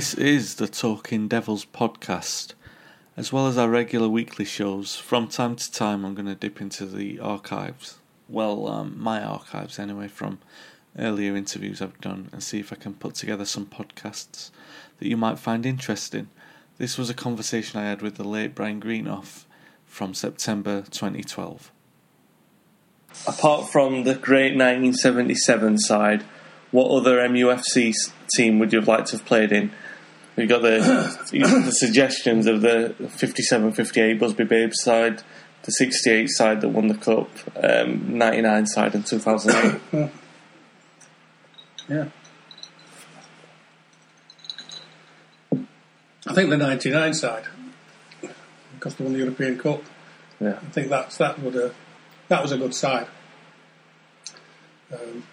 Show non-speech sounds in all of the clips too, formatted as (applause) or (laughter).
This is the Talking Devils podcast. As well as our regular weekly shows, from time to time I'm going to dip into the archives. Well, um, my archives anyway, from earlier interviews I've done, and see if I can put together some podcasts that you might find interesting. This was a conversation I had with the late Brian Greenhoff from September 2012. Apart from the great 1977 side, what other MUFC team would you have liked to have played in? We got the (coughs) the suggestions of the 57-58 Busby Babes side, the 68 side that won the cup, um, 99 side in 2008. (coughs) Yeah. I think the 99 side, because they won the European Cup. Yeah. I think that's that would a, that was a good side. Um,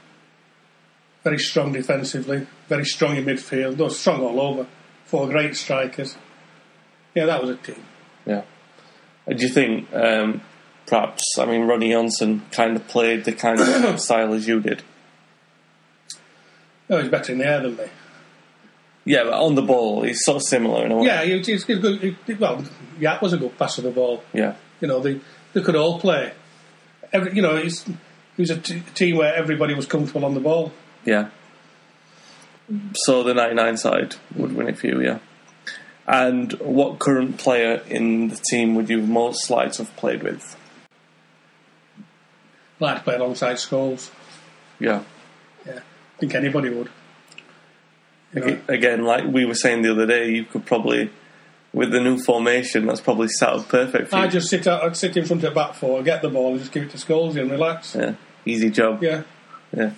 very strong defensively, very strong in midfield, no, strong all over. Four great strikers. Yeah, that was a team. Yeah. Uh, Do you think um, perhaps, I mean, Ronny Johnsen kind of played the kind of (coughs) style as you did? Oh, he's better in the air than me. Yeah, but on the ball, he's sort of similar in a way. Yeah, he's, he's good. He, well, Jaap was a good passer of the ball. Yeah. You know, they they could all play. Every, you know, he's, he was a t- team where everybody was comfortable on the ball. Yeah. So the 99 side would win it for you, yeah. And what current player in the team would you most like to have played with? Like to play alongside Scholes. Yeah. Yeah, I think anybody would. You know, Again, like we were saying the other day, you could probably, with the new formation, that's probably set up perfect for you. I just sit out, I'd sit in front of the back four, get the ball, and just give it to Scholes and relax. Yeah, easy job. Yeah, Yeah.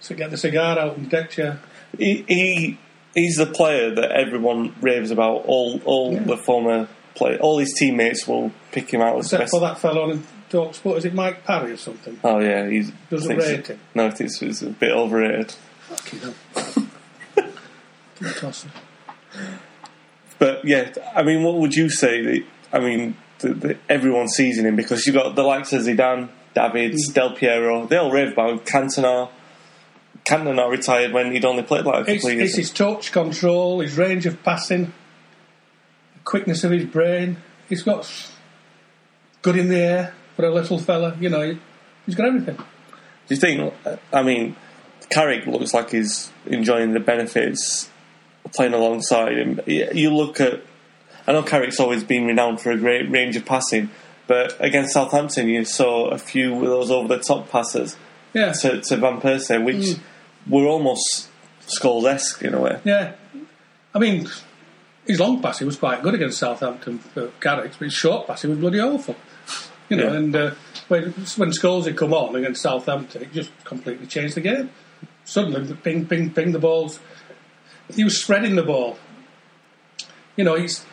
so get the cigar out and deck chair. He, he he's the player that everyone raves about. All all the former play, all his teammates will pick him out as Except best. for that fellow on Talk Sport, is it Mike Parry or something? Oh yeah, he's Doesn't rate him. No, it's, it's a bit overrated. Fucking hell. Give it a toss. But yeah, I mean, what would you say? That, I mean, the, the, everyone's seizing him because you've got the likes of Zidane, Davids, mm. Del Piero. They all rave about him. Cantona. Cantona retired when he'd only played like a It's, couple of it's his touch, control, his range of passing, the quickness of his brain. He's got good in the air for a little fella. You know, he- he's got everything. Do you think? I mean, Carrick looks like he's enjoying the benefits of playing alongside him. You look at, I know Carrick's always been renowned for a great range of passing, but against Southampton, you saw a few of those over the top passes Yeah, to, to Van Persie, which hmm. Were almost Scholes esque in a way. yeah. I mean, his long passing was quite good against Southampton for Carrick, but his short passing was bloody awful. You know, Yeah. and uh, when when Scholes had come on against Southampton, it just completely changed the game. Suddenly, the ping, ping, ping, the balls. He was spreading the ball. You know, he's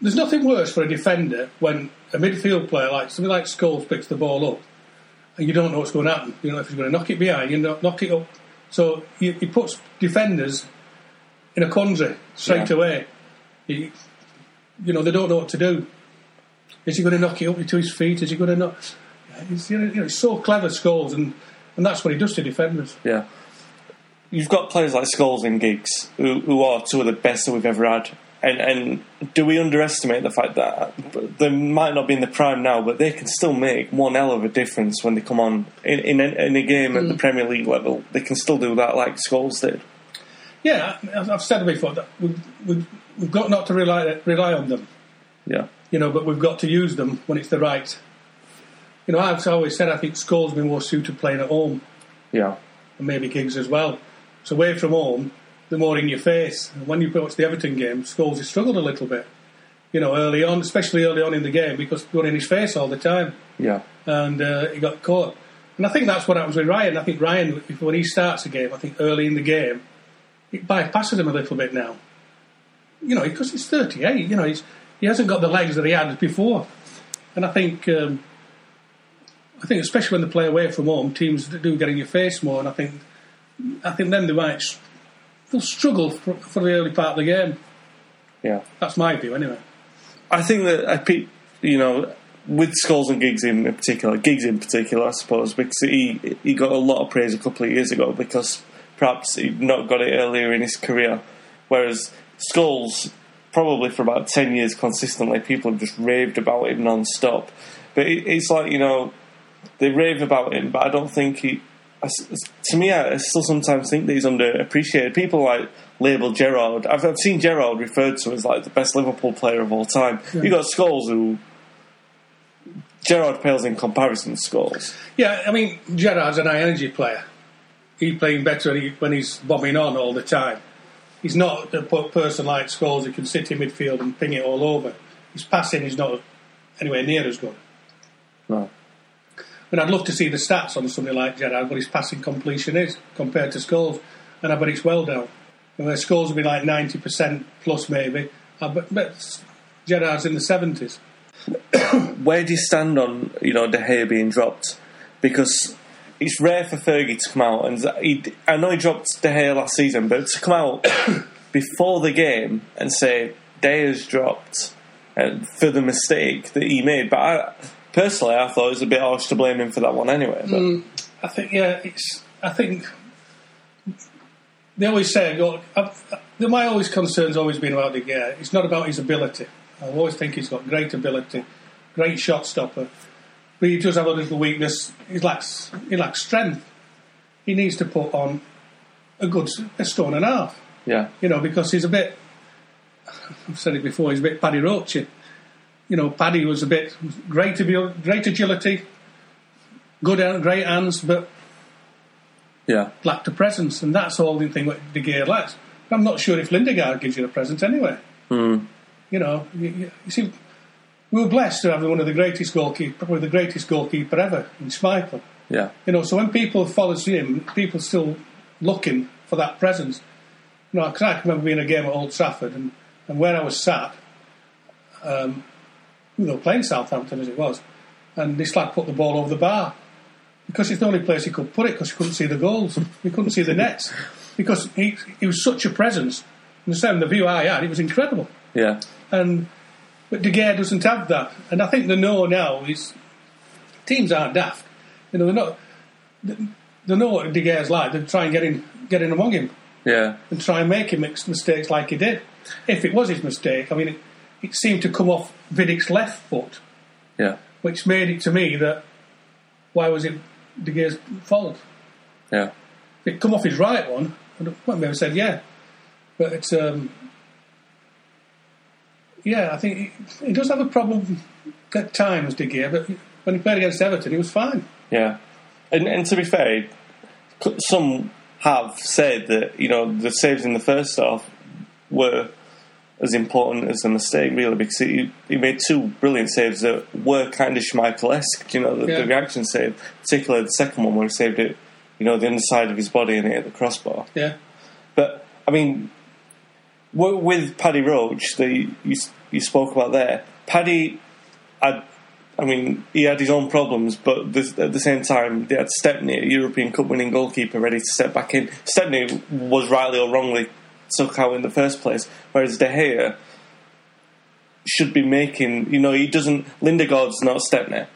there's nothing worse for a defender when a midfield player like something like Scholes picks the ball up and you don't know what's going to happen. You don't know if he's going to knock it behind, you know, knock it up. So he, he puts defenders in a quandary straight Yeah. away. He, you know they don't know what to do. Is he going to knock it up to his feet? Is he going to knock? He's, you know, he's so clever, Scholes, and, and that's what he does to defenders. Yeah. You've got players like Scholes and Giggs, who, who are two of the best that we've ever had. And, and do we underestimate the fact that they might not be in the prime now, but they can still make one hell of a difference when they come on in, in, a, in a game at the mm. Premier League level? They can still do that like Scholes did. Yeah, I've I've said before that we've, we've, we've got not to rely rely on them, Yeah. you know, but we've got to use them when it's the right. You know, I've always said I think Scholes been more suited playing at home, Yeah. and maybe Giggs as well. So away from home, they're more in your face. And when you watch the Everton game, Scholes has struggled a little bit, you know, early on, especially early on in the game because they were in his face all the time. Yeah. and uh, he got caught. And I think that's what happens with Ryan. I think Ryan, when he starts a game, I think early in the game, it bypasses him a little bit now. You know, because he's 38. You know, he's, he hasn't got the legs that he had before. And I think, um, I think especially when they play away from home, teams do get in your face more. And I think, I think then they might they'll struggle for, for the early part of the game. Yeah. That's my view, anyway. I think that I pe- you know with Scholes and Giggs in particular, Giggs in particular, I suppose, because he he got a lot of praise a couple of years ago because perhaps he'd not got it earlier in his career, whereas Scholes probably for about ten years consistently, people have just raved about him non-stop. But it's like you know they rave about him, but I don't think he. I to me, I still sometimes think that he's underappreciated. People like label Gerrard. I've, I've seen Gerrard referred to as like the best Liverpool player of all time. You got Scholes, who Gerrard pales in comparison to Scholes. Yeah, I mean, Gerrard's an high energy player. He's playing better when, he, when he's bombing on all the time. He's not a person like Scholes who can sit in midfield and ping it all over. His passing is not anywhere near as good. No. And I'd love to see the stats on somebody like Gerrard, what his passing completion is compared to Scholes. And I bet it's well down. Where Scholes would be like 90% plus maybe, I bet, bet Gerrard's in the 70s. (coughs) Where do you stand on you know De Gea being dropped? Because it's rare for Fergie to come out, and he, I know he dropped De Gea last season, but to come out (coughs) before the game and say De Gea's dropped uh, for the mistake that he made, but I, personally I thought it was a bit harsh to blame him for that one anyway. But, mm. I think, yeah, it's. I think they always say, go, I've, my always concern's always been about De Gea. It's not about his ability. I always think he's got great ability, great shot stopper, but he does have a little weakness. He lacks, he lacks strength. He needs to put on a good s- a stone and a half, yeah, you know, because he's a bit. (laughs) I've said it before. He's a bit Paddy Roachy. You know, Paddy was a bit great, abil- great agility, good, great hands, but yeah, lacked a presence, and that's all the thing what De Gea lacks. I'm not sure if Lindegaard gives you a presence anyway. Hmm. You know, you, you, see, we were blessed to have one of the greatest goalkeeper, probably the greatest goalkeeper ever, in Schmeichel. yeah, You know, so when people follow him, people still looking for that presence. You know, 'cause I can remember being a game at Old Trafford, and, and where I was sat, um, we were playing Southampton as it was, and this lad put the ball over the bar because it's the only place he could put it because he couldn't see the goals, he couldn't see the nets because he, he was such a presence. And the same, the view I had, it was incredible. yeah, And but De Gea doesn't have that, and I think the no now is teams aren't daft. You know, they're not. They know what De Gea's like. They try and get in, get in among him, yeah, and try and make him make mistakes like he did. If it was his mistake, I mean, it, it seemed to come off Vidic's left foot, yeah, which made it to me that why was it De Gea's fault? yeah. If it come off his right one, I don't- have said yeah. But it's um, yeah, I think he, he does have a problem at times, De Gea. But when he played against Everton, he was fine. Yeah, and and to be fair, some have said that you know the saves in the first half were as important as the mistake, really, because he, he made two brilliant saves that were kind of Schmeichel-esque. You know, the, Yeah. the reaction save, particularly the second one where he saved it, you know, the underside of his body and it hit the crossbar. Yeah, But I mean, with Paddy Roche, that you, you you spoke about there, Paddy, I, I mean, he had his own problems, but this, at the same time, they had Stepney, a European Cup winning goalkeeper, ready to step back in. Stepney was rightly or wrongly took in the first place, whereas De Gea should be making. You know, he doesn't. Lindegaard's not Stepney.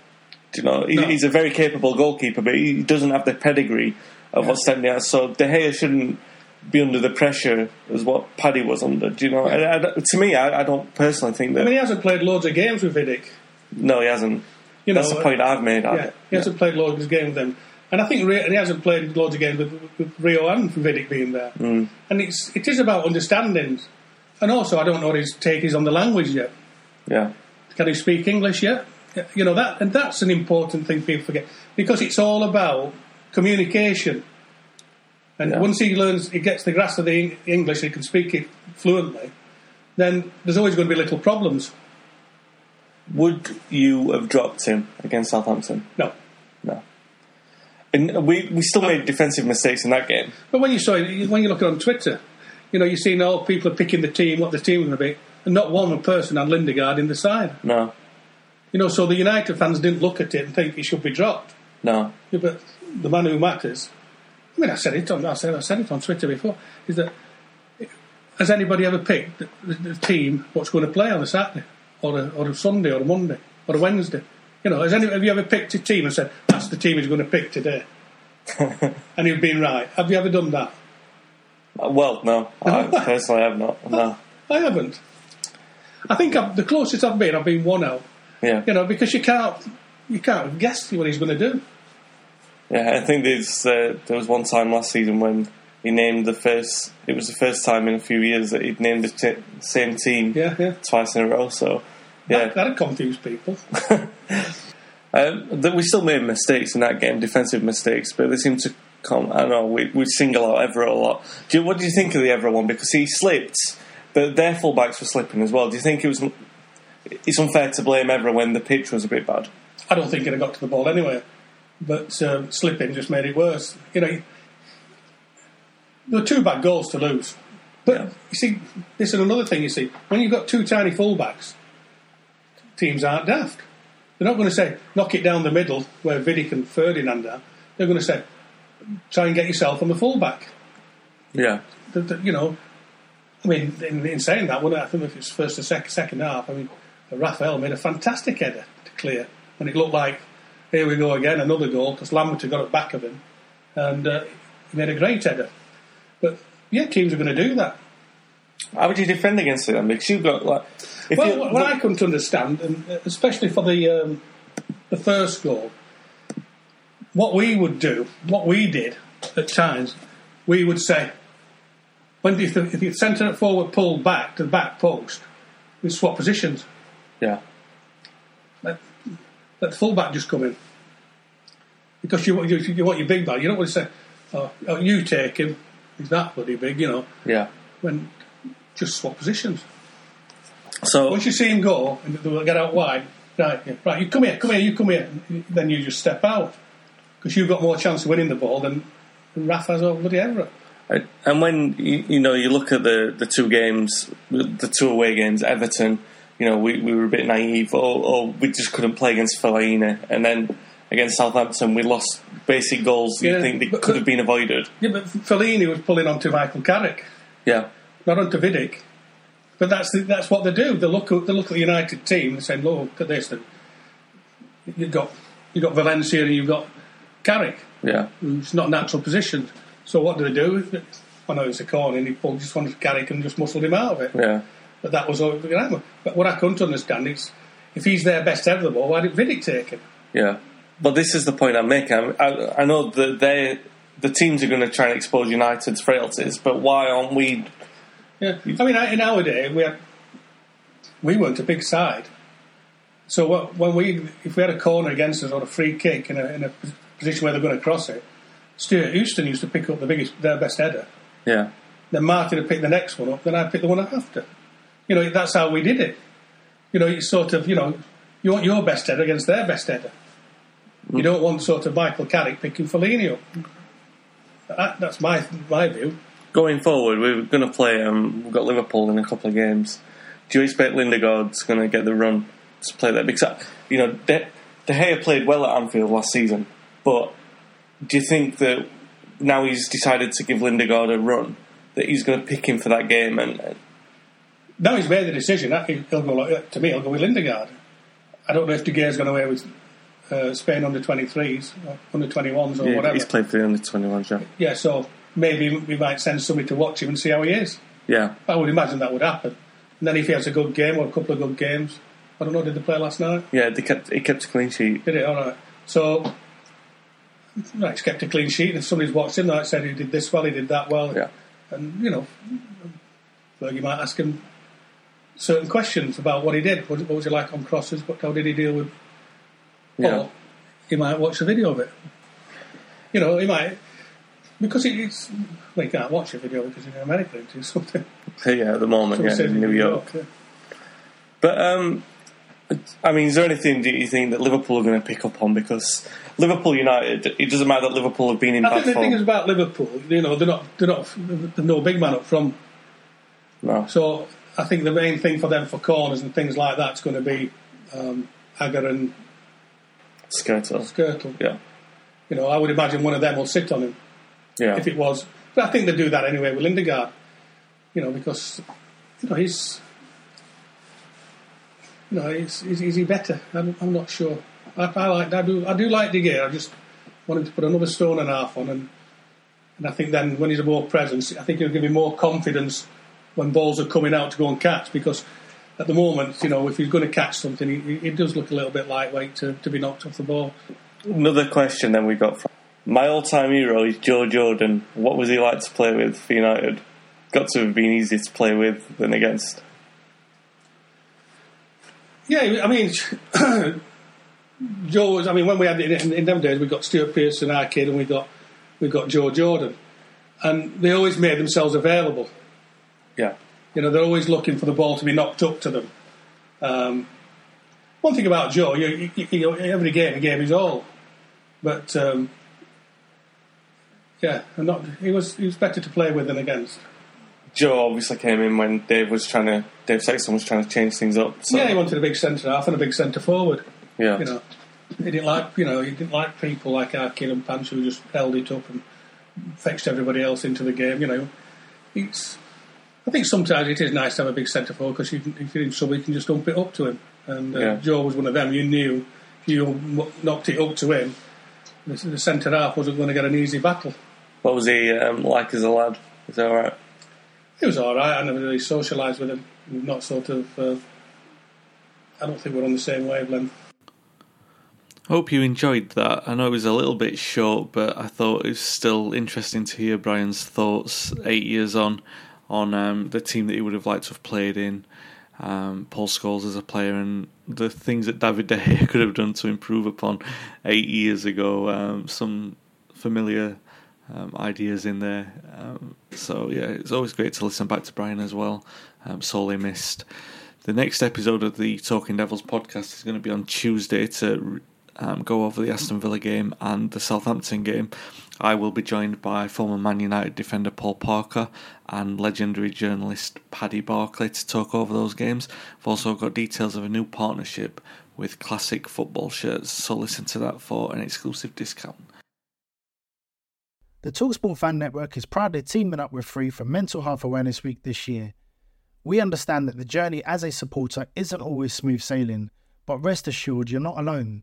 Do you know, he, No. he's a very capable goalkeeper, but he doesn't have the pedigree of what Stepney has. So De Gea shouldn't be under the pressure as what Paddy was under. Do you know? And I, to me, I, I don't personally think that. I mean, he hasn't played loads of games with Vidic. no, he hasn't. You know, That's the point uh, I've made. Yeah, he hasn't played loads of games with them. And I think he hasn't played loads of games with, with Rio and Vidic being there. Mm. And it's it is about understanding. And also, I don't know what his take is on the language yet. Yeah, Can he speak English yet? You know that, and that's an important thing people forget because it's all about communication. And Yeah. once he learns, he gets the grasp of the English, he can speak it fluently. Then there's always going to be little problems. would you have dropped him against Southampton? No. And we, we still made defensive mistakes in that game. But when you saw it, when you look on Twitter, you know, you're seeing all people are picking the team, what the team is going to be, and not one person had Lindegaard in the side. No, You know, so the United fans didn't look at it and think he should be dropped. no. Yeah, but the man who matters, I mean, I said it on, I said, I said it on Twitter before, is that has anybody ever picked the, the, the team what's going to play on a Saturday or a, or a Sunday or a Monday or a Wednesday? You know, has any, have you ever picked a team and said that's the team he's going to pick today? (laughs) and you've been right. Have you ever done that? Uh, Well, no. I personally have not. No. (laughs) I haven't. I think I've, the closest I've been, I've been one out. Yeah. You know, because you can't, you can't guess what he's going to do. Yeah, I think there's, uh, there was one time last season when he named the first. It was the first time in a few years that he'd named the t- same team Yeah, yeah. twice in a row. So, yeah, That, that'd confuse people. (laughs) um, that we still made mistakes in that game, defensive mistakes, but they seem to come. I don't know. We, we single out Evra a lot. Do you, what do you think of the Evra one? Because he slipped, but their fullbacks were slipping as well. Do you think it was? It's unfair to blame Evra when the pitch was a bit bad. I don't think he'd got to the ball anyway. But um, slipping just made it worse. You know, there were two bad goals to lose. But Yeah. you see, this is another thing you see. When you've got two tiny fullbacks, teams aren't daft. They're not going to say, knock it down the middle where Vidic and Ferdinand are. They're going to say, try and get yourself on the fullback. Yeah, The- the- you know, I mean, in, in saying that, when I think if it's first or second, second half, I mean, Rafael made a fantastic header to clear, and it looked like here we go again, another goal because Lambert had got it back of him, and uh, he made a great header. But yeah, teams are going to do that. How would you defend against it? Because you've got like. Well, what I couldn't understand, and uh, especially for the um, the first goal, what we would do, what we did at times, we would say, when if the, if the centre forward pulled back to the back post, we swap positions. yeah, Let, let the full back just come in because you, want- you you want your big man. You don't want to say, oh, oh, you take him. He's that bloody big, you know. yeah. When just swap positions. So Once you see him go and they'll get out wide, right, yeah, right, you come here, come here, you come here, then you just step out because you've got more chance of winning the ball than, than Raf has over bloody Everett. And when you, you know you look at the, the two games, the two away games, Everton, you know we, we were a bit naive, or, or we just couldn't play against Fellaini, and then against Southampton we lost basic goals. You Yeah, think they but- could have been avoided? Yeah, but Fellaini was pulling onto Michael Carrick, Yeah, not onto Vidic. But that's the, that's what they do. They look at they look at the United team and say, "Look at this." You've got you got Valencia and you've got Carrick. yeah, mm, who's not natural positioned. So what do they do? I know it's a corner and he pulled just wanted Carrick and just muscled him out of it. yeah. But that was all it was gonna happen. But what I couldn't understand is if he's their best ever the ball, why did Vidic take him? Yeah, but this is the point I'm making. I, I know that they the teams are going to try and expose United's frailties, but why aren't we? Yeah, I mean, in our day, we had, we weren't a big side. So what, when we, if we had a corner against us or a free kick in a, in a position where they're going to cross it, Stewart Houston used to pick up the biggest, their best header. Yeah, Then Martin would pick the next one up. Then I'd pick the one after. You know, that's how we did it. You know, you sort of, you know, you want your best header against their best header. You mm. don't want sort of Michael Carrick picking Fellaini up. That, that's my my view. Going forward, we're going to play. Um, we've got Liverpool in a couple of games. Do you expect Lindegaard's going to get the run to play there? Because uh, you know, De, De Gea played well at Anfield last season, but do you think that now he's decided to give Lindegaard a run, that he's going to pick him for that game? And uh, Now he's made the decision. I think He'll go like, to me. He'll go with Lindegaard. I don't know if De Gea's gone away with uh, Spain under 23s, or under 21s, or yeah, whatever. he's played for the under twenty one. Yeah, Yeah, so maybe we might send somebody to watch him and see how he is. yeah. I would imagine that would happen. And then if he has a good game or a couple of good games, I don't know, did they play last night? Yeah, they kept, he kept a clean sheet. Did it? All right. So, right, he's kept a clean sheet. And if somebody's watched him, like said he did this well, he did that well. Yeah. And, you know, you might ask him certain questions about what he did. What, what was he like on crosses? What, how did he deal with. Yeah. Or he might watch the video of it. You know, he might. Because it's. Well, you can't watch a video because you're in America, into (laughs) something. (laughs) Yeah, at the moment, yeah, in New York. yeah. But um, I mean, is there anything that you think that Liverpool are going to pick up on? Because Liverpool United, it doesn't matter that Liverpool have been in I think the thing is form. about Liverpool, you know, they're not, they're not, they're no big man up front. No, So I think the main thing for them for corners and things like that's going to be um, Agger and Skrtel. Skrtel. Yeah, You know, I would imagine one of them will sit on him yeah, if it was. But I think they do that anyway with Lindegaard. You know, because you know he's. You know, is, is, is he better? I'm, I'm not sure. I, I like I do I do like De Gea. I just want him to put another stone and a half on, and and I think then when he's a more presence, I think he'll give him more confidence when balls are coming out to go and catch. Because at the moment, you know, if he's going to catch something, he, he does look a little bit lightweight to, to be knocked off the ball. Another question then we got from my all-time hero is Joe Jordan. What was he like to play with for United? Got to have been easier to play with than against. Yeah, I mean, Joe was. I mean, when we had it in, in them days, we got Stuart Pearson, our kid, and we got we got Joe Jordan, and they always made themselves available. Yeah, You know, they're always looking for the ball to be knocked up to them. Um, one thing about Joe, you, you, you know, every game he gave his all, but um, yeah, and not he was he was better to play with than against. Joe obviously came in when Dave was trying to. Dave Sexton was trying to change things up. So, Yeah, he wanted a big centre half and a big centre forward. yeah, you know, he didn't like you know he didn't like people like Arkin and Pants who just held it up and fetched everybody else into the game. You know, it's. I think sometimes it is nice to have a big centre forward because you can, if you're in trouble, you can just dump it up to him. And uh, Yeah. Joe was one of them. You knew if you knocked it up to him, the, the centre half wasn't going to get an easy battle. What was he um, like as a lad? Is that all right? He was all right. I never really socialised with him. Not sort of. Uh, I don't think we're on the same wavelength. Hope you enjoyed that. I know it was a little bit short, but I thought it was still interesting to hear Brian's thoughts eight years on on um, the team that he would have liked to have played in, um, Paul Scholes as a player, and the things that David De Gea (laughs) could have done to improve upon eight years ago. Um, some familiar um, ideas in there. Um, so yeah, it's always great to listen back to Brian as well. Um, sorely missed. The next episode of the Talking Devils podcast is going to be on Tuesday to um, go over the Aston Villa game and the Southampton game. I will be joined by former Man United defender Paul Parker and legendary journalist Paddy Barclay to talk over those games. I've also got details of a new partnership with Classic Football Shirts, so listen to that for an exclusive discount. The Talksport Fan Network is proudly teaming up with Free for Mental Health Awareness Week this year. We understand that the journey as a supporter isn't always smooth sailing, but rest assured you're not alone.